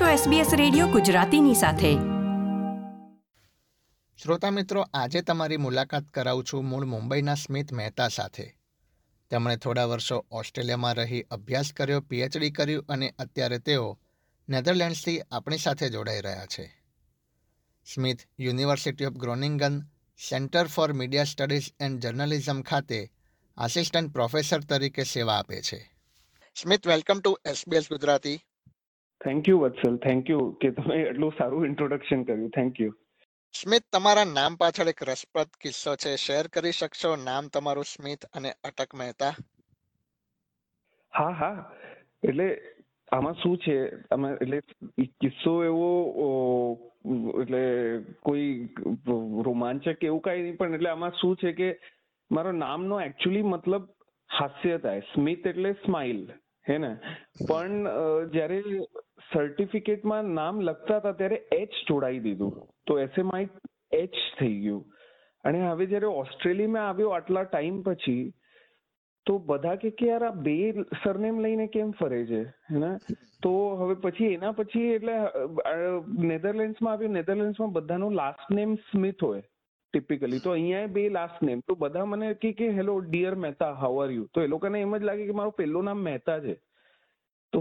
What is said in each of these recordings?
છો SBS radio ગુજરાતીની સાથે. શ્રોતા મિત્રો, આજે તમારી મુલાકાત કરાવું છું મૂળ મુંબઈના સ્મિત મહેતા સાથે. તેમણે થોડા વર્ષો ઓસ્ટ્રેલિયામાં રહી અભ્યાસ કર્યો પીએચડી કર્યું અને અત્યારે તેઓ નેધરલેન્ડ્સથી આપણી સાથે જોડાઈ રહ્યા છે. Smit university of Groningen centre for media studies and journalism ખાતે આસિસ્ટન્ટ પ્રોફેસર તરીકે સેવા આપે છે. Smit welcome to SBS Gujarati. Thank you Vatsal thank you કે તમે એટલું સારું ઇન્ટ્રોડક્શન કર્યું. થેન્ક યુ સ્મિત તમારા નામ પાછળ એક રસપ્રદ કિસ્સો છે. શેર કરી શકશો? નામ તમારું સ્મિત અને અટક મહેતા. હા હા. એટલે આમાં શું છે? આમાં એટલે કિસ્સો એવો એટલે કોઈ રોમાંચક એવું કાંઈ નહીં પણ એટલે આમાં શું છે કે મારો નામનો એકચ્યુઅલી મતલબ હાસ્ય થાય સ્મિત એટલે સ્માઇલ હે ને? પણ જ્યારે સર્ટિફિકેટમાં નામ લખતા હતા ત્યારે એચ જોડાઈ દીધું. તો એસએમઆઈ એચ થઈ ગયું. અને હવે જ્યારે ઓસ્ટ્રેલિયામાં આવ્યો આટલા ટાઈમ પછી, તો બધા કે કે યાર આ બે સરનેમ લઈને કેમ ફરે છે? હેને તો હવે પછી એના પછી એટલે નેધરલેન્ડ્સમાં આવ્યો. નેધરલેન્ડ્સમાં બધાનો લાસ્ટ નેમ સ્મિથ હોય ટિપિકલી તો અહીંયા બે લાસ્ટ નેમ તો બધા મને કે કે hello dear Mehta how are you તો એ લોકોને એમ જ લાગે કે મારું પહેલું નામ મહેતા છે. તો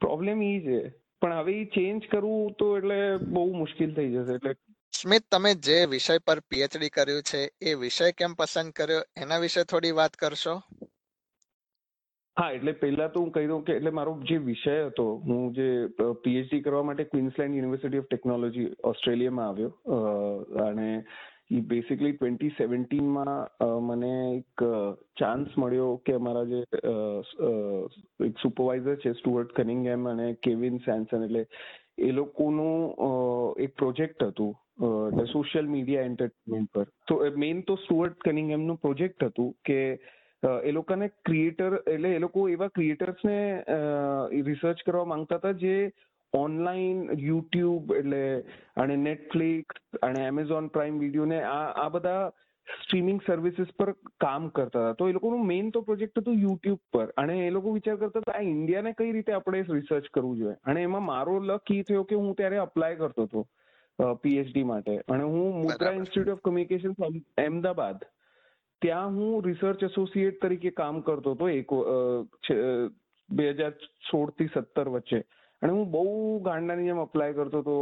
પ્રોબ્લેમ એ છે. પણ હવે એ ચેન્જ કરવું તો એટલે બહુ મુશ્કેલ થઈ જશે. એટલે સ્મિત તમે જે વિષય પર પીએચડી કર્યું છે એ વિષય કેમ પસંદ કર્યો? એના વિશે થોડી વાત કરશો? હા એટલે પહેલા તો હું કહી દઉં કે એટલે મારો જે વિષય હતો હું જે પીએચડી કરવા માટે ક્વીન્સલેન્ડ યુનિવર્સિટી ઓફ ટેકનોલોજી ઓસ્ટ્રેલિયામાં આવ્યો. અને બેસિકલી ટ્વેન્ટી સેવન્ટીનમાં મને એક ચાન્સ મળ્યો કે અમારા જે એક સુપરવાઇઝર છે સ્ટુઅર્ટ કનિંગહેમ અને કેવિન સેન્સન એટલે એ લોકોનું એક પ્રોજેક્ટ હતું એટલે સોશિયલ મીડિયા એન્ટરટેનમેન્ટ પર. તો મેઇન તો સ્ટુઅર્ટ કનિંગહેમનું પ્રોજેક્ટ હતું કે એ લોકોને ક્રિએટર એટલે એ લોકો એવા ક્રિએટર્સને રિસર્ચ કરવા માંગતા હતા જે ઓનલાઈન યુટ્યુબ એટલે અને નેટફ્લિક્સ અને એમેઝોન પ્રાઇમ વીડિયો ને આ આ બધા સ્ટ્રીમિંગ સર્વિસીસ પર કામ કરતા હતા. તો એ લોકોનું મેઇન તો પ્રોજેક્ટ હતું યુટ્યુબ પર. અને એ લોકો વિચાર કરતા હતા આ ઇન્ડિયાને કઈ રીતે આપણે રિસર્ચ કરવું જોઈએ? અને એમાં મારો લક એ થયો કે હું ત્યારે અપ્લાય કરતો હતો પીએચડી માટે. અને હું Mudra institute of communication Ahmedabad. ત્યાં હું રિસર્ચ એસોસિએટ તરીકે કામ કરતો હતો એક બે હજાર સોળથી સત્તર વચ્ચે. અને હું બહુ ગાંડાની જેમ અપ્લાય કરતો હતો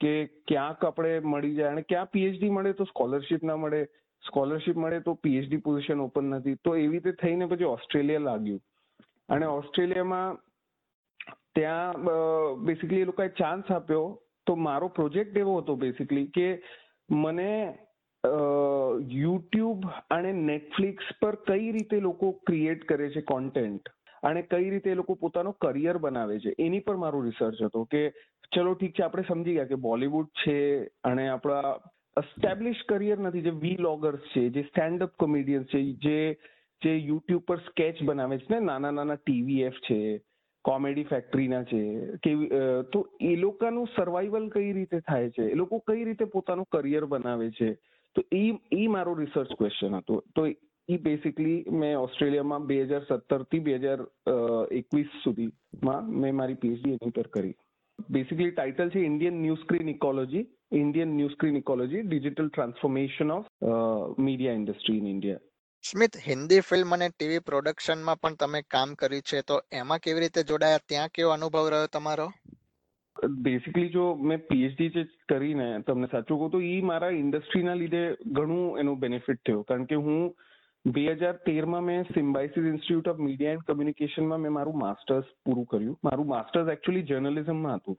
કે ક્યાંક આપણે મળી જાય અને ક્યાં પીએચડી મળે તો સ્કોલરશિપ ના મળે. સ્કોલરશિપ મળે તો પીએચડી પોઝિશન ઓપન નથી. તો એવી રીતે થઈને પછી ઓસ્ટ્રેલિયા લાગ્યું. અને ઓસ્ટ્રેલિયામાં ત્યાં બેસિકલી એ લોકોએ ચાન્સ આપ્યો. તો મારો પ્રોજેક્ટ એવો હતો બેસિકલી કે મને યુટ્યુબ અને નેટફ્લિક્સ પર કઈ રીતે લોકો ક્રિએટ કરે છે કોન્ટેન્ટ અને કઈ રીતે એ લોકો પોતાનો કરિયર બનાવે છે, એની પર મારું રિસર્ચ હતો કે, ચલો ઠીક છે, આપણે સમજી ગયા કે બોલિવૂડ છે અને આપણા એસ્ટેબ્લિશ કરિયર નથી, જે વી લોગર્સ છે, જે સ્ટેન્ડ અપ કોમેડિયન્સ છે, જે જે યુટ્યુબ પર સ્કેચ બનાવે છે, ને નાના નાના ટીવીએફ છે કોમેડી ફેક્ટરીના છે કે તો એ લોકોનું સર્વાઈવલ કઈ રીતે થાય છે, એ લોકો કઈ રીતે પોતાનું કરિયર બનાવે છે, તો એ એ મારો રિસર્ચ ક્વેશ્ચન હતો. તો એ બેસિકલી મેં ઓસ્ટ્રેલિયામાં બે હજાર સત્તરથી બે હજાર એકવીસ સુધીમાં મેં મારી પીએચડી એની પર કરી. બેસિકલી ટાઇટલ છે Indian news screen ecology Indian news screen ecology digital transformation of media industry in India Smit Hindi film અને ટીવી પ્રોડક્શનમાં પણ તમે કામ કર્યું છે તો એમાં કેવી રીતે જોડાયા? ત્યાં કેવો અનુભવ રહ્યો તમારો? બેસિકલી જો મેં પીએચડી જે કરીને તમને સાચું કહું તો એ મારા ઇન્ડસ્ટ્રીના લીધે ઘણું એનો બેનિફિટ થયો. કારણ કે હું બે હજાર તેરમાં મેં Symbiosis institute of media and કમ્યુનિકેશનમાં મેં મારું માસ્ટર્સ પૂરું કર્યું. મારું માસ્ટર્સ એકચ્યુઅલી જર્નલિઝમમાં હતું.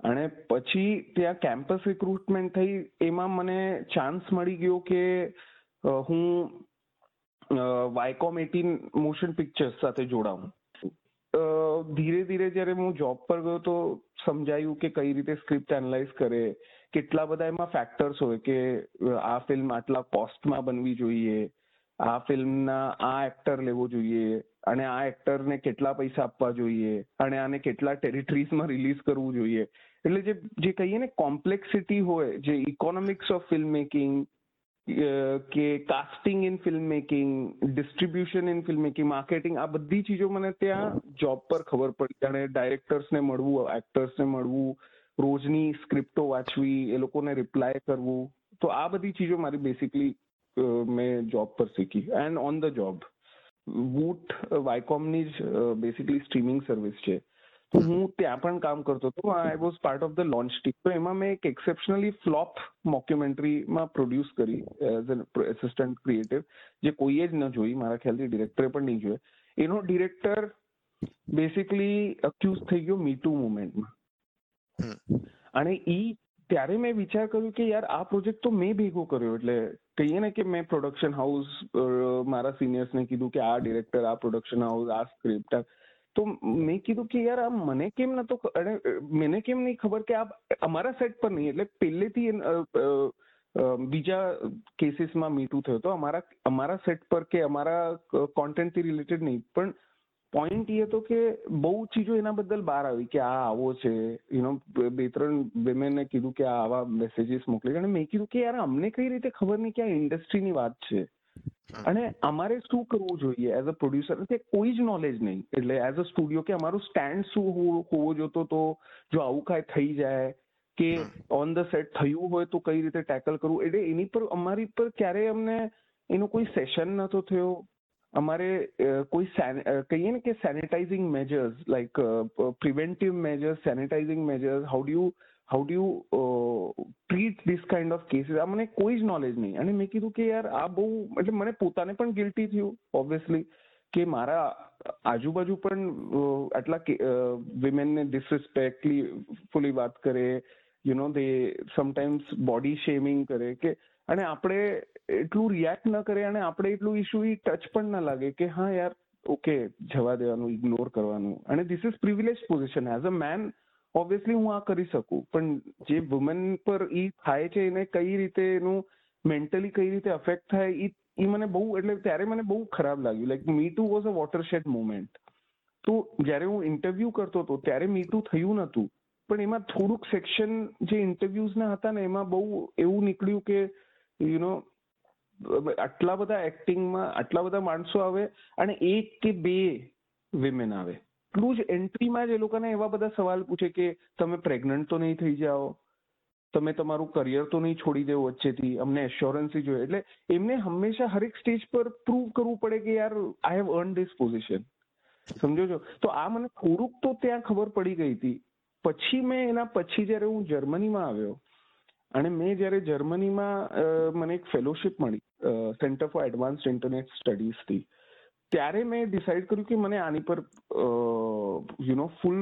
અને પછી ત્યાં કેમ્પસ રિક્રુટમેન્ટ થઈ, એમાં મને ચાન્સ મળી ગયો કે હું વાયકોમ એટીન મોશન પિક્ચર્સ સાથે જોડાઉં ધીરે ધીરે જ્યારે હું જોબ પર ગયો તો સમજાયું કે કઈ રીતે સ્ક્રિપ્ટ એનાલાઇઝ કરે, કેટલા બધા એમાં ફેક્ટર્સ હોય કે આ ફિલ્મ આટલા કોસ્ટમાં બનવી જોઈએ આ ફિલ્મના આ એક્ટર લેવો જોઈએ અને આ એક્ટરને કેટલા પૈસા આપવા જોઈએ અને આને કેટલા ટેરિટરીઝમાં રિલીઝ કરવું જોઈએ. એટલે જે જે કહીએ ને કોમ્પ્લેક્સિટી હોય, જે ઇકોનોમિક્સ ઓફ ફિલ્મ મેકિંગ કે casting in film making, distribution in film making, marketing, આ બધી ચીજો મને ત્યાં જોબ પર ખબર પડી. જાણે ડાયરેક્ટર્સને મળવું, એક્ટર્સને મળવું, રોજની સ્ક્રિપ્ટો વાંચવી, એ લોકોને રિપ્લાય કરવું. તો આ બધી ચીજો મારી બેસિકલી મેં જોબ પર શીખી and on the job Voot વાયકોમની જ બેસિકલી સ્ટ્રીમિંગ સર્વિસ છે તો હું ત્યાં પણ કામ કરતો હતો I was part of the launch team તો એમાં મેં એક એક્સેપ્શનલી ફ્લોપ મોક્યુમેન્ટરીમાં પ્રોડ્યુસ કરી એઝ એન એસિસ્ટન્ટ ક્રિએટિવ જે કોઈએ જ ન જોઈ મારા ખ્યાલથી ડિરેક્ટરે પણ નહીં જોયે એનો ડિરેક્ટર બેસિકલી અક્યુઝ થઈ ગયો મીટુ મુવમેન્ટમાં અને ઈ ત્યારે મેં વિચાર કર્યો કે યાર, આ પ્રોજેક્ટ તો મેં ભેગો કર્યો. એટલે કહીએ ને કે મેં પ્રોડક્શન હાઉસ મારા સિનિયર્સને કીધું કે આ ડિરેક્ટર આ પ્રોડક્શન હાઉસ આ સ્ક્રિપ્ટ તો મેં કીધું કે યાર, આ મને કેમ નતો અને મને કેમ નહીં ખબર કે આ અમારા સેટ પર નહીં. એટલે પહેલેથી બીજા કેસીસમાં મીટુ થયો તો અમારા અમારા સેટ પર કે અમારા કોન્ટેન્ટથી રિલેટેડ નહીં. પણ પોઈન્ટ એ હતો કે બહુ ચીજો એના બદલ બહાર આવી કે આ આવો છે. યુનો બે ત્રણ વિમેને કીધું કે આ આવા મેસેજીસ મોકલે અને મેં કીધું કે યાર અમને કઈ રીતે ખબર નહીં કે આ ઇન્ડસ્ટ્રીની વાત છે. અને અમારે શું કરવું જોઈએ એઝ અ પ્રોડ્યુસર તે કોઈ જ નોલેજ નહીં. એટલે એઝ અ સ્ટુડિયો કે અમારું સ્ટેન્ડ શું હોવો જોતો તો જો આવું કાંઈ થઈ જાય કે ઓન ધ સેટ થયું હોય તો કઈ રીતે ટેકલ કરવું? એટલે એની પર અમારી પર ક્યારેય અમને એનો કોઈ સેશન નતો થયો. અમારે કોઈ કહીએ ને કે sanitising measures like preventive measures sanitising measures how do how do you treat this kind of cases આ મને કોઈ જ નોલેજ નહીં. અને મેં કીધું કે યાર, આ બહુ, એટલે મને પોતાને પણ ગિલ્ટી થયું ઓબ્વિયસલી કે મારા આજુબાજુ પણ આટલા વિમેનને ડિસરિસ્પેક્ટલી ફૂલી વાત કરે યુ નો દે સમટાઈમ્સ બોડી શેમિંગ કરે કે, અને આપણે એટલું રિએક્ટ ન કરે અને આપણે એટલું ઇશ્યુ ટચ પણ ના લાગે કે, હા યાર ઓકે જવા દેવાનું ઇગ્નોર કરવાનું. અને this is privilege position as a man obviously હું આ કરી શકું. પણ જે વુમન પર એ થાય છે, એને કઈ રીતે એનું મેન્ટલી કઈ રીતે અફેક્ટ થાય એ મને બહુ, એટલે ત્યારે મને બહુ ખરાબ લાગ્યું. Like me too was a watershed moment તો જ્યારે હું ઇન્ટરવ્યુ કરતો હતો, ત્યારે મી ટુ થયું નતું. પણ એમાં થોડુંક સેક્શન જે ઇન્ટરવ્યુઝના હતા ને, એમાં બહુ એવું નીકળ્યું કે યુ નો આટલા બધા એક્ટિંગમાં આટલા બધા માણસો આવે અને એક કે બે વિમેન આવે. એટલું જ એન્ટ્રીમાં જ એ લોકોને એવા બધા સવાલ પૂછે કે, તમે પ્રેગ્નન્ટ તો નહીં થઈ જાઓ. તમે તમારું કરિયર તો નહીં છોડી દેવો વચ્ચેથી. અમને એશ્યોરન્સી જોઈએ. એટલે એમને હંમેશા હરેક સ્ટેજ પર પ્રૂવ કરવું પડે કે, યાર I have earn this position સમજો છો? તો આ મને થોડુંક તો ત્યાં ખબર પડી ગઈ હતી. પછી મેં એના પછી જ્યારે હું જર્મનીમાં આવ્યો, અને મેં જ્યારે જર્મનીમાં મને એક ફેલોશિપ મળી સેન્ટર ફોર એડવાન્સ ઇન્ટરનેટ સ્ટડીઝથી ત્યારે મેં ડિસાઇડ કર્યું કે મને આની પર યુ નો ફૂલ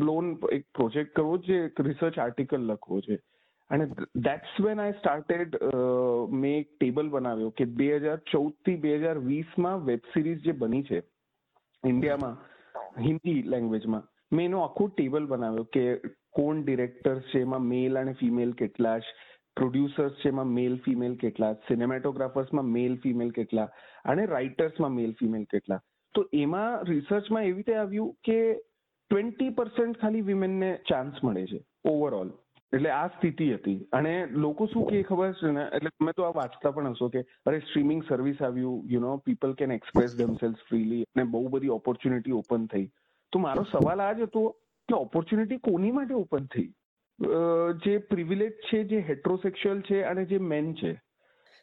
બ્લોન એક પ્રોજેક્ટ કરવો છે, એક રિસર્ચ આર્ટિકલ લખવો છે. અને દેટ્સ વેન આઈ સ્ટાર્ટેડ મેં એક ટેબલ બનાવ્યો કે બે હજાર ચૌદથી બે હજાર વીસમાં વેબ સિરીઝ જે બની છે, ઇન્ડિયામાં, હિન્દી લેંગ્વેજમાં મેં એનો આખો ટેબલ બનાવ્યો કે કોણ ડિરેક્ટર્સ છે, એમાં મેલ અને ફિમેલ કેટલા જ પ્રોડ્યુસર્સ છે, એમાં મેલ ફિમેલ કેટલા સિનેમેટોગ્રાફર્સમાં મેલ ફિમેલ કેટલા અને રાઇટર્સમાં મેલ ફિમેલ કેટલા. તો એમાં રિસર્ચમાં એવી રીતે આવ્યું કે ટ્વેન્ટી પર્સન્ટ ખાલી વિમેનને ચાન્સ મળે છે ઓવરઓલ એટલે આ સ્થિતિ હતી. અને લોકો શું કે ખબર છે ને? એટલે તમે તો આ વાંચતા પણ હશો કે, અરે સ્ટ્રીમિંગ સર્વિસ આવ્યું you know people can express themselves freely અને બહુ બધી ઓપોર્ચ્યુનિટી ઓપન થઈ. તો મારો સવાલ આ જ હતો કે ઓપોર્ચ્યુનિટી કોની માટે ઓપન થઈ? જે પ્રિવિલેજ છે જે હેટ્રોસેક્સ્યુઅલ છે અને જે મેન છે.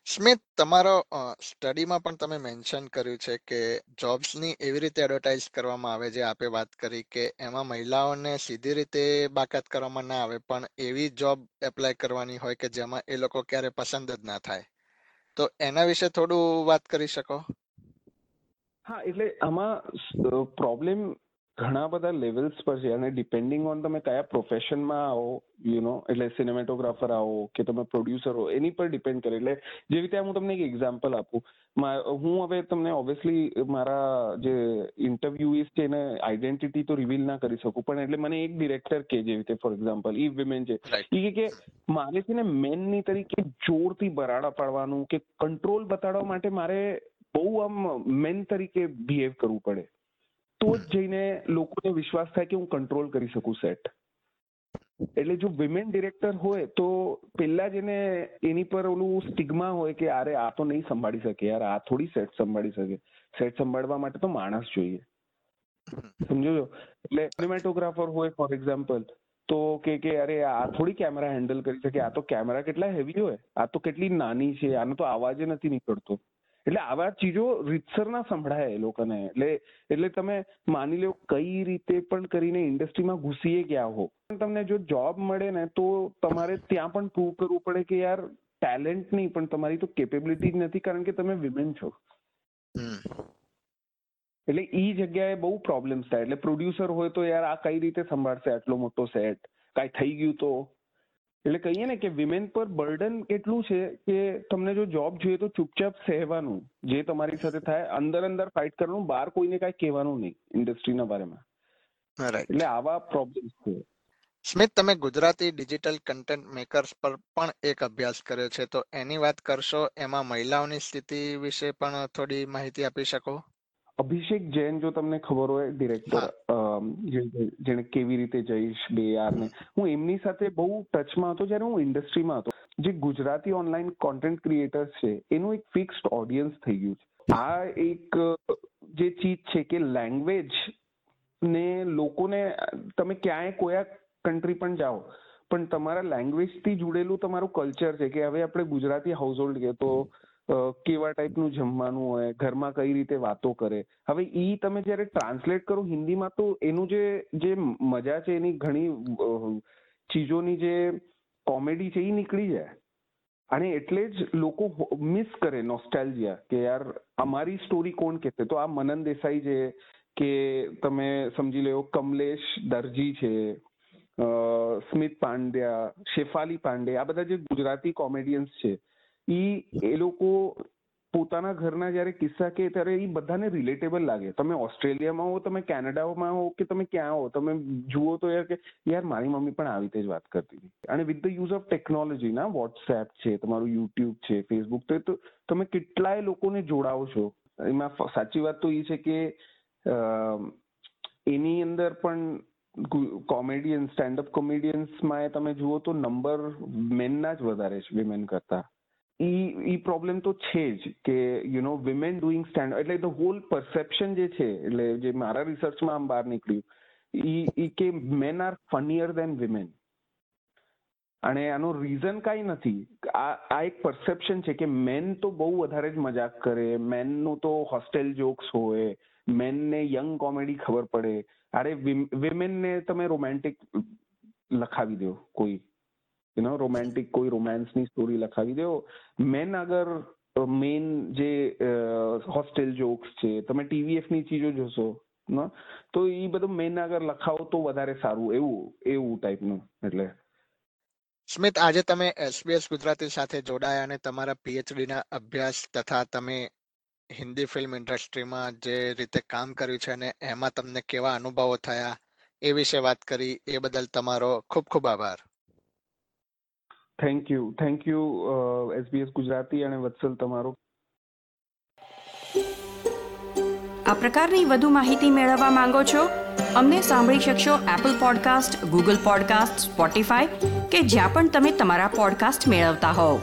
સ્મિત તમારો સ્ટડીમાં પણ તમે મેન્શન કર્યું છે કે જોબ્સની એવી રીતે એડવર્ટાઇઝ કરવામાં આવે જે આપે વાત કરી કે એમાં મહિલાઓને સીધી રીતે બાકાત કરવામાં ના આવે પણ એવી જોબ એપ્લાય કરવાની હોય કે જેમાં એ લોકો ક્યારે પસંદ જ ના થાય. તો એના વિશે થોડું વાત કરી શકો? હા એટલે આમાં પ્રોબ્લેમ ઘણા બધા લેવલ્સ પર છે અને ડિપેન્ડિંગ ઓન તમે કયા પ્રોફેશનમાં આવો યુ નો એટલે સિનેમેટોગ્રાફર આવો કે તમે પ્રોડ્યુસર હો એની પર ડિપેન્ડ કરે. એટલે જેવી રીતે હું તમને એક એક્ઝામ્પલ આપું. હું હવે તમને ઓબ્વિયસલી મારા જે ઇન્ટરવ્યુઈસ છે એને આઈડેન્ટિટી તો રિવીલ ના કરી શકું પણ એટલે મને એક ડિરેક્ટર કે જેવી રીતે ફોર એક્ઝામ્પલ ઈ વિમેન છે. એ કે મારે છે ને મેનની તરીકે જોરથી બરાડા પાડવાનું કે કંટ્રોલ બતાડવા માટે મારે બહુ આમ મેન તરીકે બિહેવ કરવું પડે. તો જ જઈને લોકોને વિશ્વાસ થાય કે હું કંટ્રોલ કરી શકું સેટ એટલે જો વિમેન ડિરેક્ટર હોય તો પેલા જ એને એની પર ઓલું સ્ટિગ્મા હોય કે અરે આ તો નહીં સંભાળી શકે યાર, આ થોડી સેટ સંભાળી શકે. સેટ સંભાળવા માટે તો માણસ જોઈએ. સમજો છો? એટલે સિનેમેટોગ્રાફર હોય ફોર એક્ઝામ્પલ તો કે કે અરે આ થોડી કેમેરા હેન્ડલ કરી શકે. આ તો કેમેરા કેટલા હેવી હોય? આ તો કેટલી નાની છે? આનો તો અવાજ નથી નીકળતો. એટલે આવા ચીજો રીતસર ના સંભળાય એ લોકોને. એટલે એટલે તમે માની લો કઈ રીતે પણ કરીને ઇન્ડસ્ટ્રીમાં ઘૂસીએ ગયા હો. તમને જો જોબ મળે ને તો તમારે ત્યાં પણ પ્રૂવ કરવું પડે કે યાર ટેલેન્ટ નહીં પણ તમારી તો કેપેબિલિટી જ નથી કારણ કે તમે વિમેન છો. એટલે ઈ જગ્યાએ બહુ પ્રોબ્લેમ્સ થાય. એટલે પ્રોડ્યુસર હોય તો યાર આ કઈ રીતે સંભાળશે આટલો મોટો સેટ કાંઈ થઈ ગયું તો? એટલે કહીએ ને કે વિમેન પર બર્ડન એટલું છે કે તમને જો જોબ જોઈએ તો ચૂપચાપ સહેવાનું જે તમારી સાથે થાય અંદર અંદર ફાઇટ કરવાનું બહાર કોઈને કાંઈ કહેવાનું નહીં ઇન્ડસ્ટ્રીના બારેમાં. એટલે આવા પ્રોબ્લેમ્સ છે. સ્મિત તમે ગુજરાતી ડિજિટલ કન્ટેન્ટ મેકર્સ પર પણ એક અભ્યાસ કર્યો છે. તો એની વાત કરશો એમાં મહિલાઓની સ્થિતિ વિશે પણ થોડી માહિતી આપી શકો? અભિષેક જૈન જો તમને ખબર હોય ડિરેક્ટર જેને કેવી રીતે જઈશ બે ને હું એમની સાથે બહુ ટચમાં હતો જ્યારે હું ઇન્ડસ્ટ્રીમાં હતો. જે ગુજરાતી ઓનલાઈન કોન્ટેન્ટ ક્રિએટર્સ છે એનું એક ફિક્સ્ડ ઓડિયન્સ થઈ ગયું છે. આ એક જે ચીજ છે કે લેંગ્વેજ ને લોકોને તમે ક્યાંય કોયા કન્ટ્રી પણ જાઓ પણ તમારા લેંગ્વેજથી જોડેલું તમારું કલ્ચર છે કે હવે આપણે ગુજરાતી હાઉસ હોલ્ડ કે તો કેવા ટાઈપનું જમવાનું હોય, ઘરમાં કઈ રીતે વાતો કરે. હવે ઈ તમે જ્યારે ટ્રાન્સલેટ કરો હિન્દીમાં તો એનું જે જે મજા છે એની ઘણી ચીજોની જે કોમેડી છે એ નીકળી જાય. અને એટલે જ લોકો મિસ કરે નોસ્ટાલ્જિયા કે યાર અમારી સ્ટોરી કોણ કહેશે? તો આ મનન દેસાઈ છે કે તમે સમજી લો કમલેશ દરજી છે સ્મિત પાંડ્યા, શેફાલી પાંડે આ બધા જે ગુજરાતી કોમેડિયન્સ છે ઈ એ લોકો પોતાના ઘરના જયારે કિસ્સા કે ત્યારે એ બધાને રિલેટેબલ લાગે. તમે ઓસ્ટ્રેલિયામાં હો, તમે કેનેડામાં હો કે તમે ક્યાં હો, તમે જુઓ તો યાર કે યાર મારી મમ્મી પણ આવી રીતે જ વાત કરતી હતી. અને with the use of technology ના વોટ્સએપ છે, તમારું યુટ્યુબ છે ફેસબુક તો તમે કેટલાય લોકોને જોડાવો છો. એમાં સાચી વાત તો એ છે કે એની અંદર પણ કોમેડિયન સ્ટેન્ડઅપ કોમેડિયન્સમાં તમે જુઓ તો નંબર મેનના જ વધારે છે વિમેન કરતા. ઈ ઈ પ્રોબ્લેમ તો છે જ કે you know women doing stand એટલે ધ હોલ પરસેપ્શન જે છે, એટલે જે મારા રિસર્ચમાં આમ બહાર નીકળ્યું, ઈ કે men are funnier than women અને આનું રીઝન કાંઈ નથી. આ આ એક પરસેપ્શન છે કે મેન તો બહુ વધારે જ મજાક કરે મેનનું તો હોસ્ટેલ જોક્સ હોય મેનને યંગ કોમેડી ખબર પડે. અરે વિમેનને તમે રોમેન્ટિક લખાવી દો કોઈ. યુ નો રોમેન્ટિક કોઈ રોમાન્સની સ્ટોરી લખાવી દો મેન અગર મેઇન જે હોસ્ટેલ જોક્સ છે તમે ટીવીએફની ચીજો જોશો તો એ બધું મેન આગળ લખાવો તો વધારે સારું એવું એવું ટાઈપનું એટલે સ્મિત આજે તમે એસબીએસ ગુજરાતી સાથે જોડાયા અને તમારા પીએચડી ના અભ્યાસ તથા તમે હિન્દી ફિલ્મ ઇન્ડસ્ટ્રીમાં જે રીતે કામ કર્યું છે અને એમાં તમને કેવા અનુભવો થયા એ વિશે વાત કરી એ બદલ તમારો ખૂબ ખૂબ આભાર thank you thank you SBS Gujarati અને વત્સલ તમારો. આ પ્રકારની વધુ માહિતી મેળવવા માંગો છો? અમને સાંભળી શકશો Apple podcast Google podcast Spotify કે જ્યાં પણ તમે તમારા પોડકાસ્ટ મેળવતા હોવ.